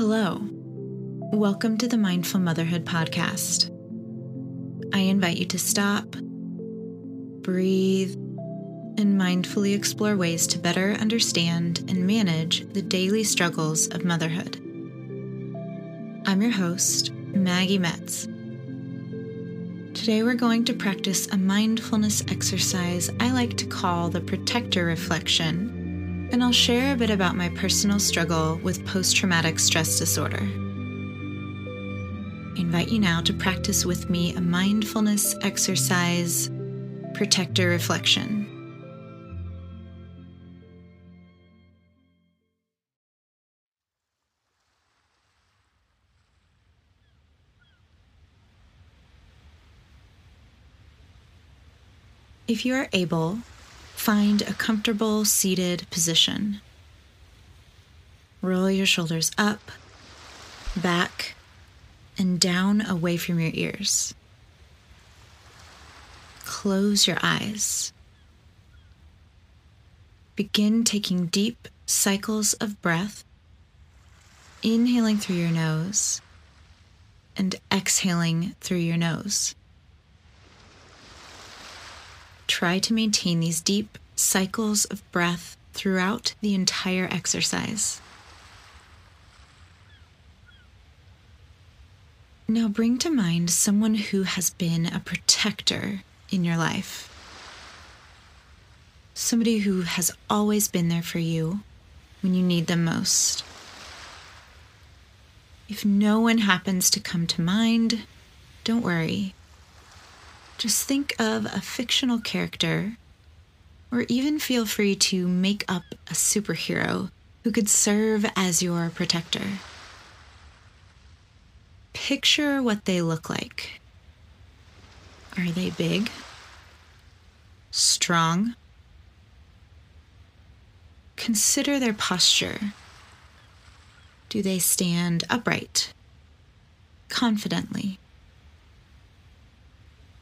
Hello. Welcome to the Mindful Motherhood Podcast. I invite you to stop, breathe, and mindfully explore ways to better understand and manage the daily struggles of motherhood. I'm your host, Maggie Metz. Today, we're going to practice a mindfulness exercise I like to call the protector reflection, and I'll share a bit about my personal struggle with post traumatic stress disorder. I invite you now to practice with me a mindfulness exercise, protector reflection. If you are able, find a comfortable seated position. Roll your shoulders up, back, and down away from your ears. Close your eyes. Begin taking deep cycles of breath, inhaling through your nose and exhaling through your nose try to maintain these deep cycles of breath throughout the entire exercise. Now bring to mind someone who has been a protector in your life. Somebody who has always been there for you when you need them most. If no one happens to come to mind, don't worry. Just think of a fictional character, or even feel free to make up a superhero who could serve as your protector. Picture what they look like. Are they big? Strong? Consider their posture. Do they stand upright? Confidently?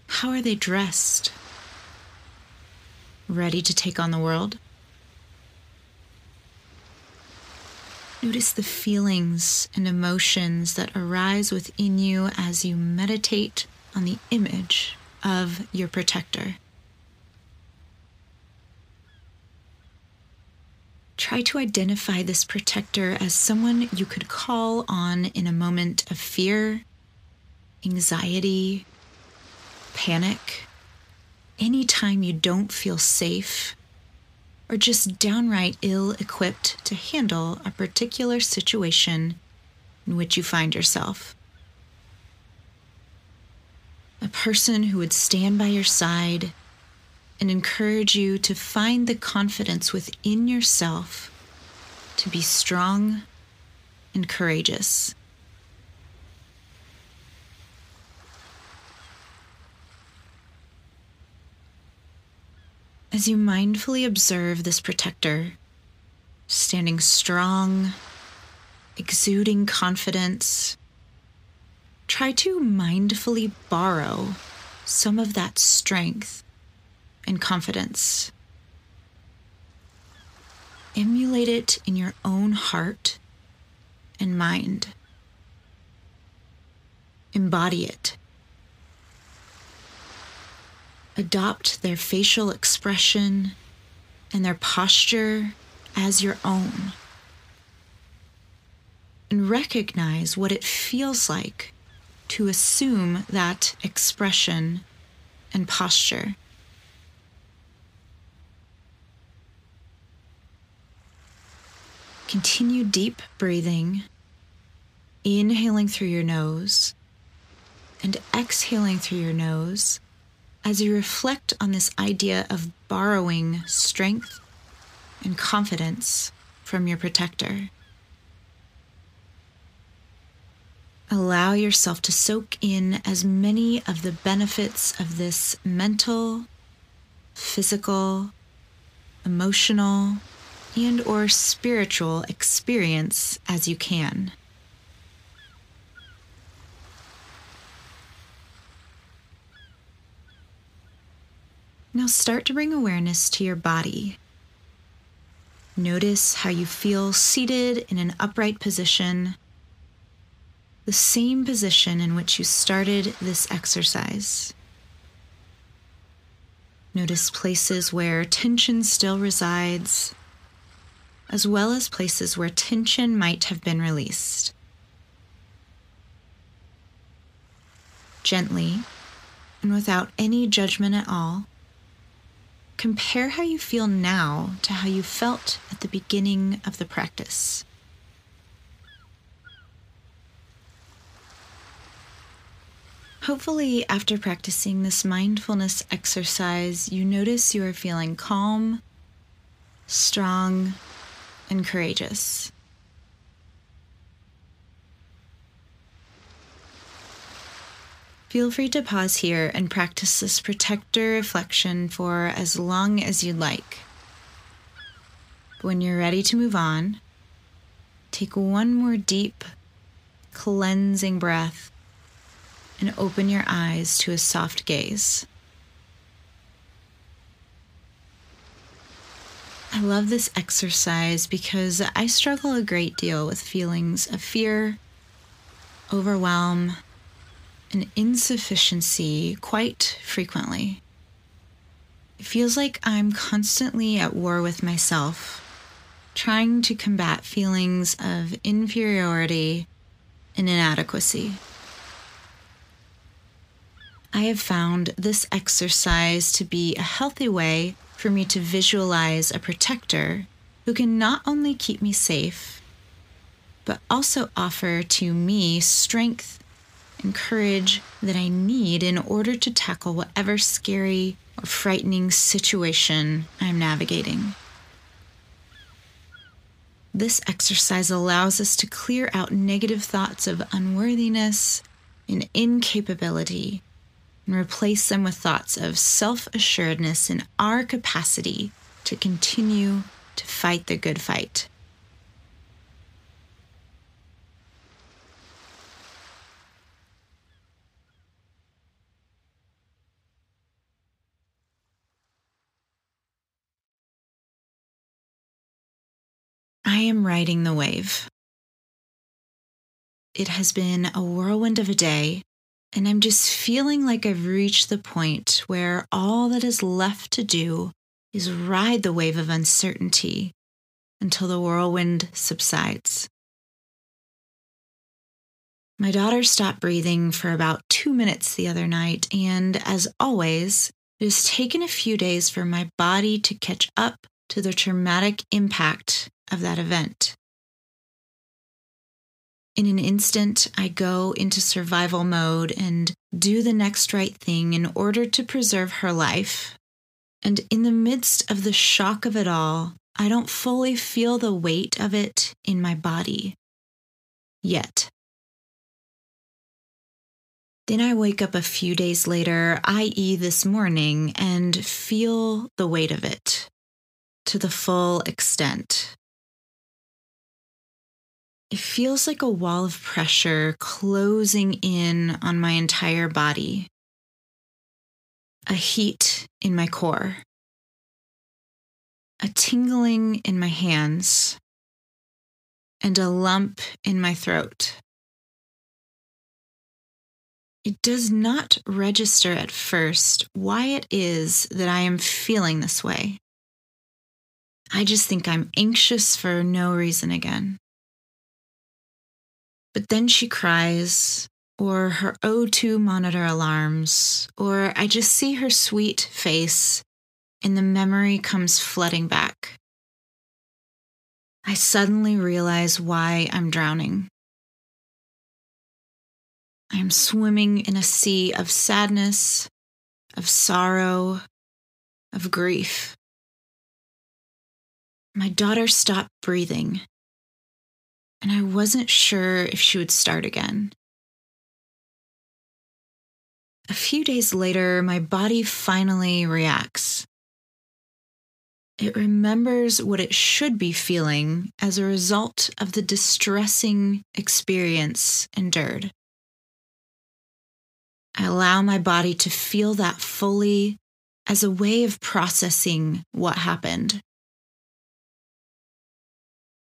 How are they dressed? Ready to take on the world? Notice the feelings and emotions that arise within you as you meditate on the image of your protector. Try to identify this protector as someone you could call on in a moment of fear, anxiety, panic, anytime you don't feel safe, or just downright ill equipped to handle a particular situation in which you find yourself. A person who would stand by your side and encourage you to find the confidence within yourself to be strong and courageous. As you mindfully observe this protector, standing strong, exuding confidence, try to mindfully borrow some of that strength and confidence. Emulate it in your own heart and mind. Embody it adopt their facial expression and their posture as your own. And recognize what it feels like to assume that expression and posture. Continue deep breathing, inhaling through your nose and exhaling through your nose as you reflect on this idea of borrowing strength and confidence from your protector. Allow yourself to soak in as many of the benefits of this mental, physical, emotional, and or spiritual experience as you can. Now start to bring awareness to your body. Notice how you feel seated in an upright position, the same position in which you started this exercise. Notice places where tension still resides, as well as places where tension might have been released. Gently, and without any judgment at all, compare how you feel now to how you felt at the beginning of the practice. Hopefully, after practicing this mindfulness exercise, you notice you are feeling calm, strong, and courageous. Feel free to pause here and practice this protector reflection for as long as you'd like. When you're ready to move on, take one more deep, cleansing breath and open your eyes to a soft gaze. I love this exercise because I struggle a great deal with feelings of fear, overwhelm, and insufficiency quite frequently. It feels like I'm constantly at war with myself, trying to combat feelings of inferiority and inadequacy. I have found this exercise to be a healthy way for me to visualize a protector who can not only keep me safe, but also offer to me strength and courage that I need in order to tackle whatever scary or frightening situation I'm navigating. This exercise allows us to clear out negative thoughts of unworthiness and incapability and replace them with thoughts of self assuredness in our capacity to continue to fight the good fight. Am riding the wave. It has been a whirlwind of a day and I'm just feeling like I've reached the point where all that is left to do is ride the wave of uncertainty until the whirlwind subsides. My daughter stopped breathing for about two minutes the other night, and as always, it has taken a few days for my body to catch up to the traumatic impact of that event. In an instant, I go into survival mode and do the next right thing in order to preserve her life. And in the midst of the shock of it all, I don't fully feel the weight of it in my body yet. Then I wake up a few days later, i.e., this morning, and feel the weight of it to the full extent. It feels like a wall of pressure closing in on my entire body, a heat in my core, a tingling in my hands, and a lump in my throat. It does not register at first why it is that I am feeling this way. I just think I'm anxious for no reason again. But then she cries, or her O2 monitor alarms, or I just see her sweet face and the memory comes flooding back. I suddenly realize why I'm drowning. I am swimming in a sea of sadness, of sorrow, of grief. My daughter stopped breathing and I wasn't sure if she would start again. A few days later, my body finally reacts. It remembers what it should be feeling as a result of the distressing experience endured. I allow my body to feel that fully as a way of processing what happened.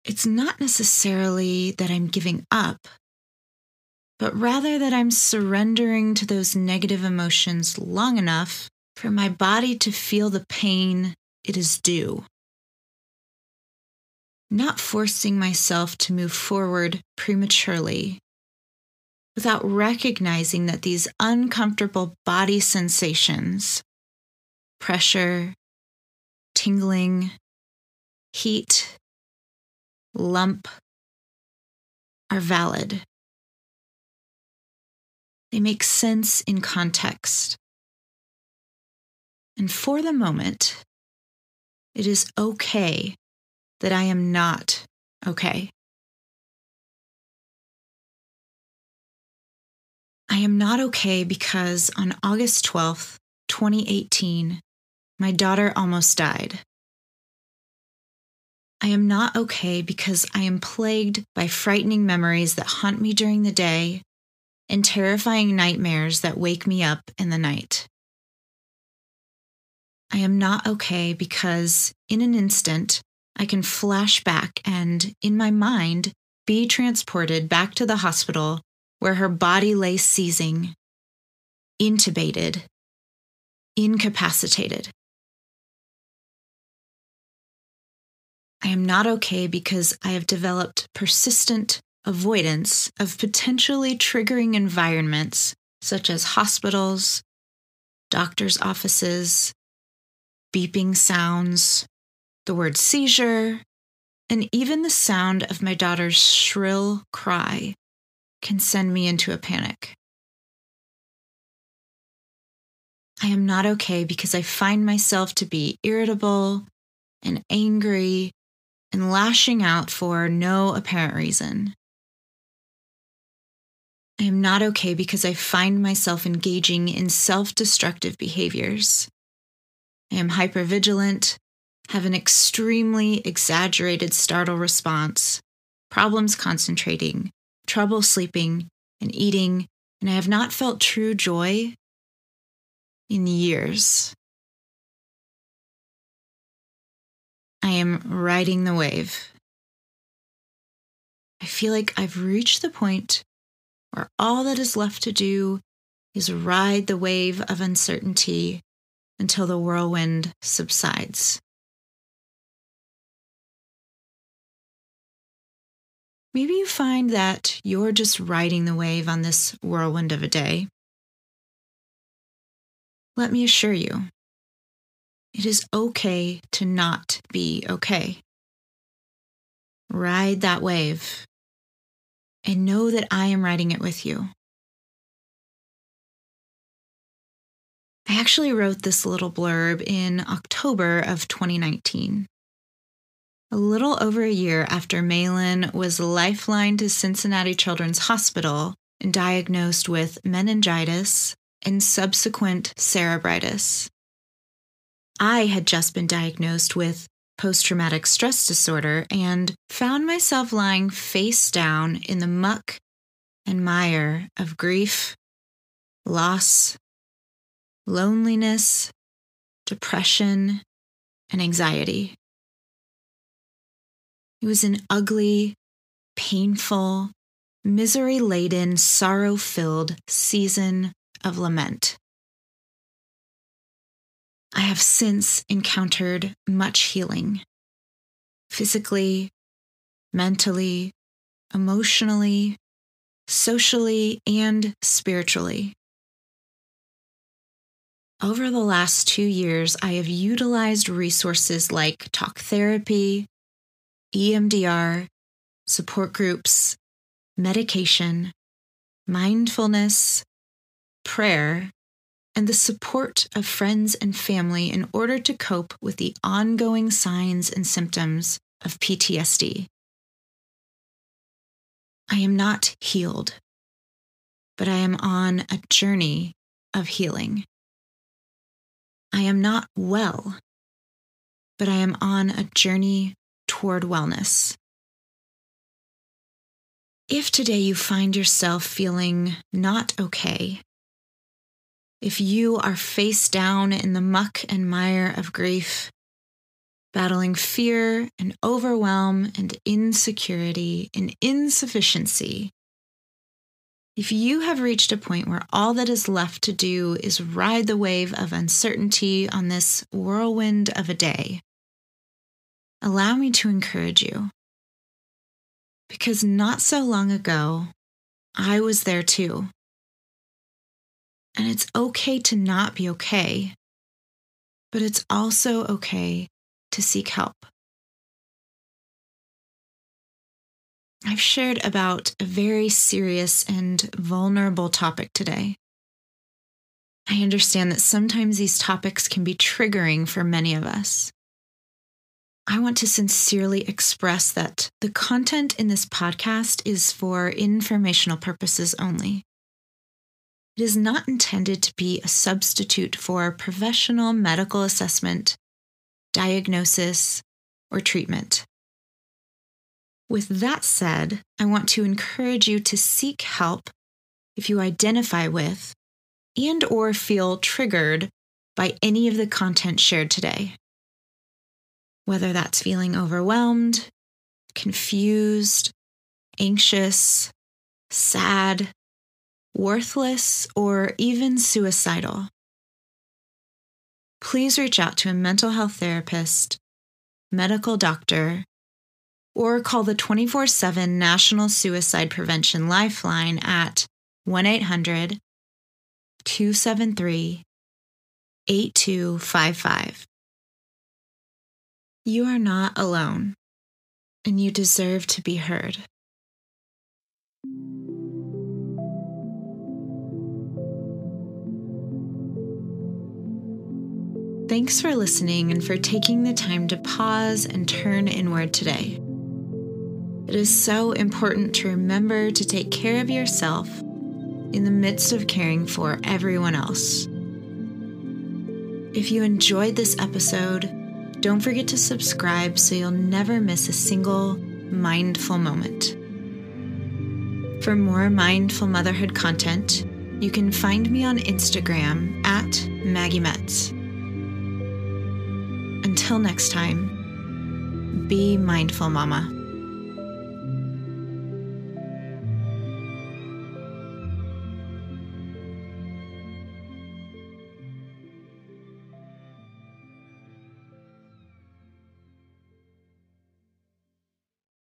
It's not necessarily that I'm giving up, but rather that I'm surrendering to those negative emotions long enough for my body to feel the pain it is due. Not forcing myself to move forward prematurely without recognizing that these uncomfortable body sensations pressure, tingling, heat, lump are valid. They make sense in context. And for the moment, it is okay that I am not okay. I am not okay because on August 12th, 2018, my daughter almost died. I am not okay because I am plagued by frightening memories that haunt me during the day and terrifying nightmares that wake me up in the night. I am not okay because in an instant, I can flash back and, in my mind, be transported back to the hospital where her body lay seizing, intubated, incapacitated. I am not okay because I have developed persistent avoidance of potentially triggering environments such as hospitals, doctors' offices, beeping sounds, the word seizure, and even the sound of my daughter's shrill cry can send me into a panic. I am not okay because I find myself to be irritable and angry and lashing out for no apparent reason. I am not okay because I find myself engaging in self destructive behaviors. I am hypervigilant, have an extremely exaggerated startle response, problems concentrating, trouble sleeping and eating, and I have not felt true joy in years. I am riding the wave. I feel like I've reached the point where all that is left to do is ride the wave of uncertainty until the whirlwind subsides. Maybe you find that you're just riding the wave on this whirlwind of a day. Let me assure you, it is okay to not be okay. Ride that wave and know that I am riding it with you. I actually wrote this little blurb in October of 2019. A little over a year after Malin was lifeline to Cincinnati Children's Hospital and diagnosed with meningitis and subsequent cerebritis. I had just been diagnosed with post traumatic stress disorder and found myself lying face down in the muck and mire of grief, loss, loneliness, depression, and anxiety. It was an ugly, painful, misery laden, sorrow filled season of lament. I have since encountered much healing physically, mentally, emotionally, socially, and spiritually. Over the last two years, I have utilized resources like talk therapy, EMDR, support groups, medication, mindfulness, prayer, and the support of friends and family in order to cope with the ongoing signs and symptoms of PTSD. I am not healed, but I am on a journey of healing. I am not well, but I am on a journey toward wellness. If today you find yourself feeling not okay, If you are face down in the muck and mire of grief, battling fear and overwhelm and insecurity and insufficiency, if you have reached a point where all that is left to do is ride the wave of uncertainty on this whirlwind of a day, allow me to encourage you. Because not so long ago, I was there too. And it's okay to not be okay, but it's also okay to seek help. I've shared about a very serious and vulnerable topic today. I understand that sometimes these topics can be triggering for many of us. I want to sincerely express that the content in this podcast is for informational purposes only. It is not intended to be a substitute for professional medical assessment, diagnosis, or treatment. With that said, I want to encourage you to seek help if you identify with and or feel triggered by any of the content shared today whether that's feeling overwhelmed, confused, anxious, sad, worthless, or even suicidal. Please reach out to a mental health therapist, medical doctor, or call the 24 7 National Suicide Prevention Lifeline at 1 800 273 8255. You are not alone, and you deserve to be heard. Thanks for listening and for taking the time to pause and turn inward today. It is so important to remember to take care of yourself in the midst of caring for everyone else. If you enjoyed this episode, don't forget to subscribe so you'll never miss a single mindful moment. For more mindful motherhood content, you can find me on Instagram at Maggie Metz. Until next time, be mindful, Mama.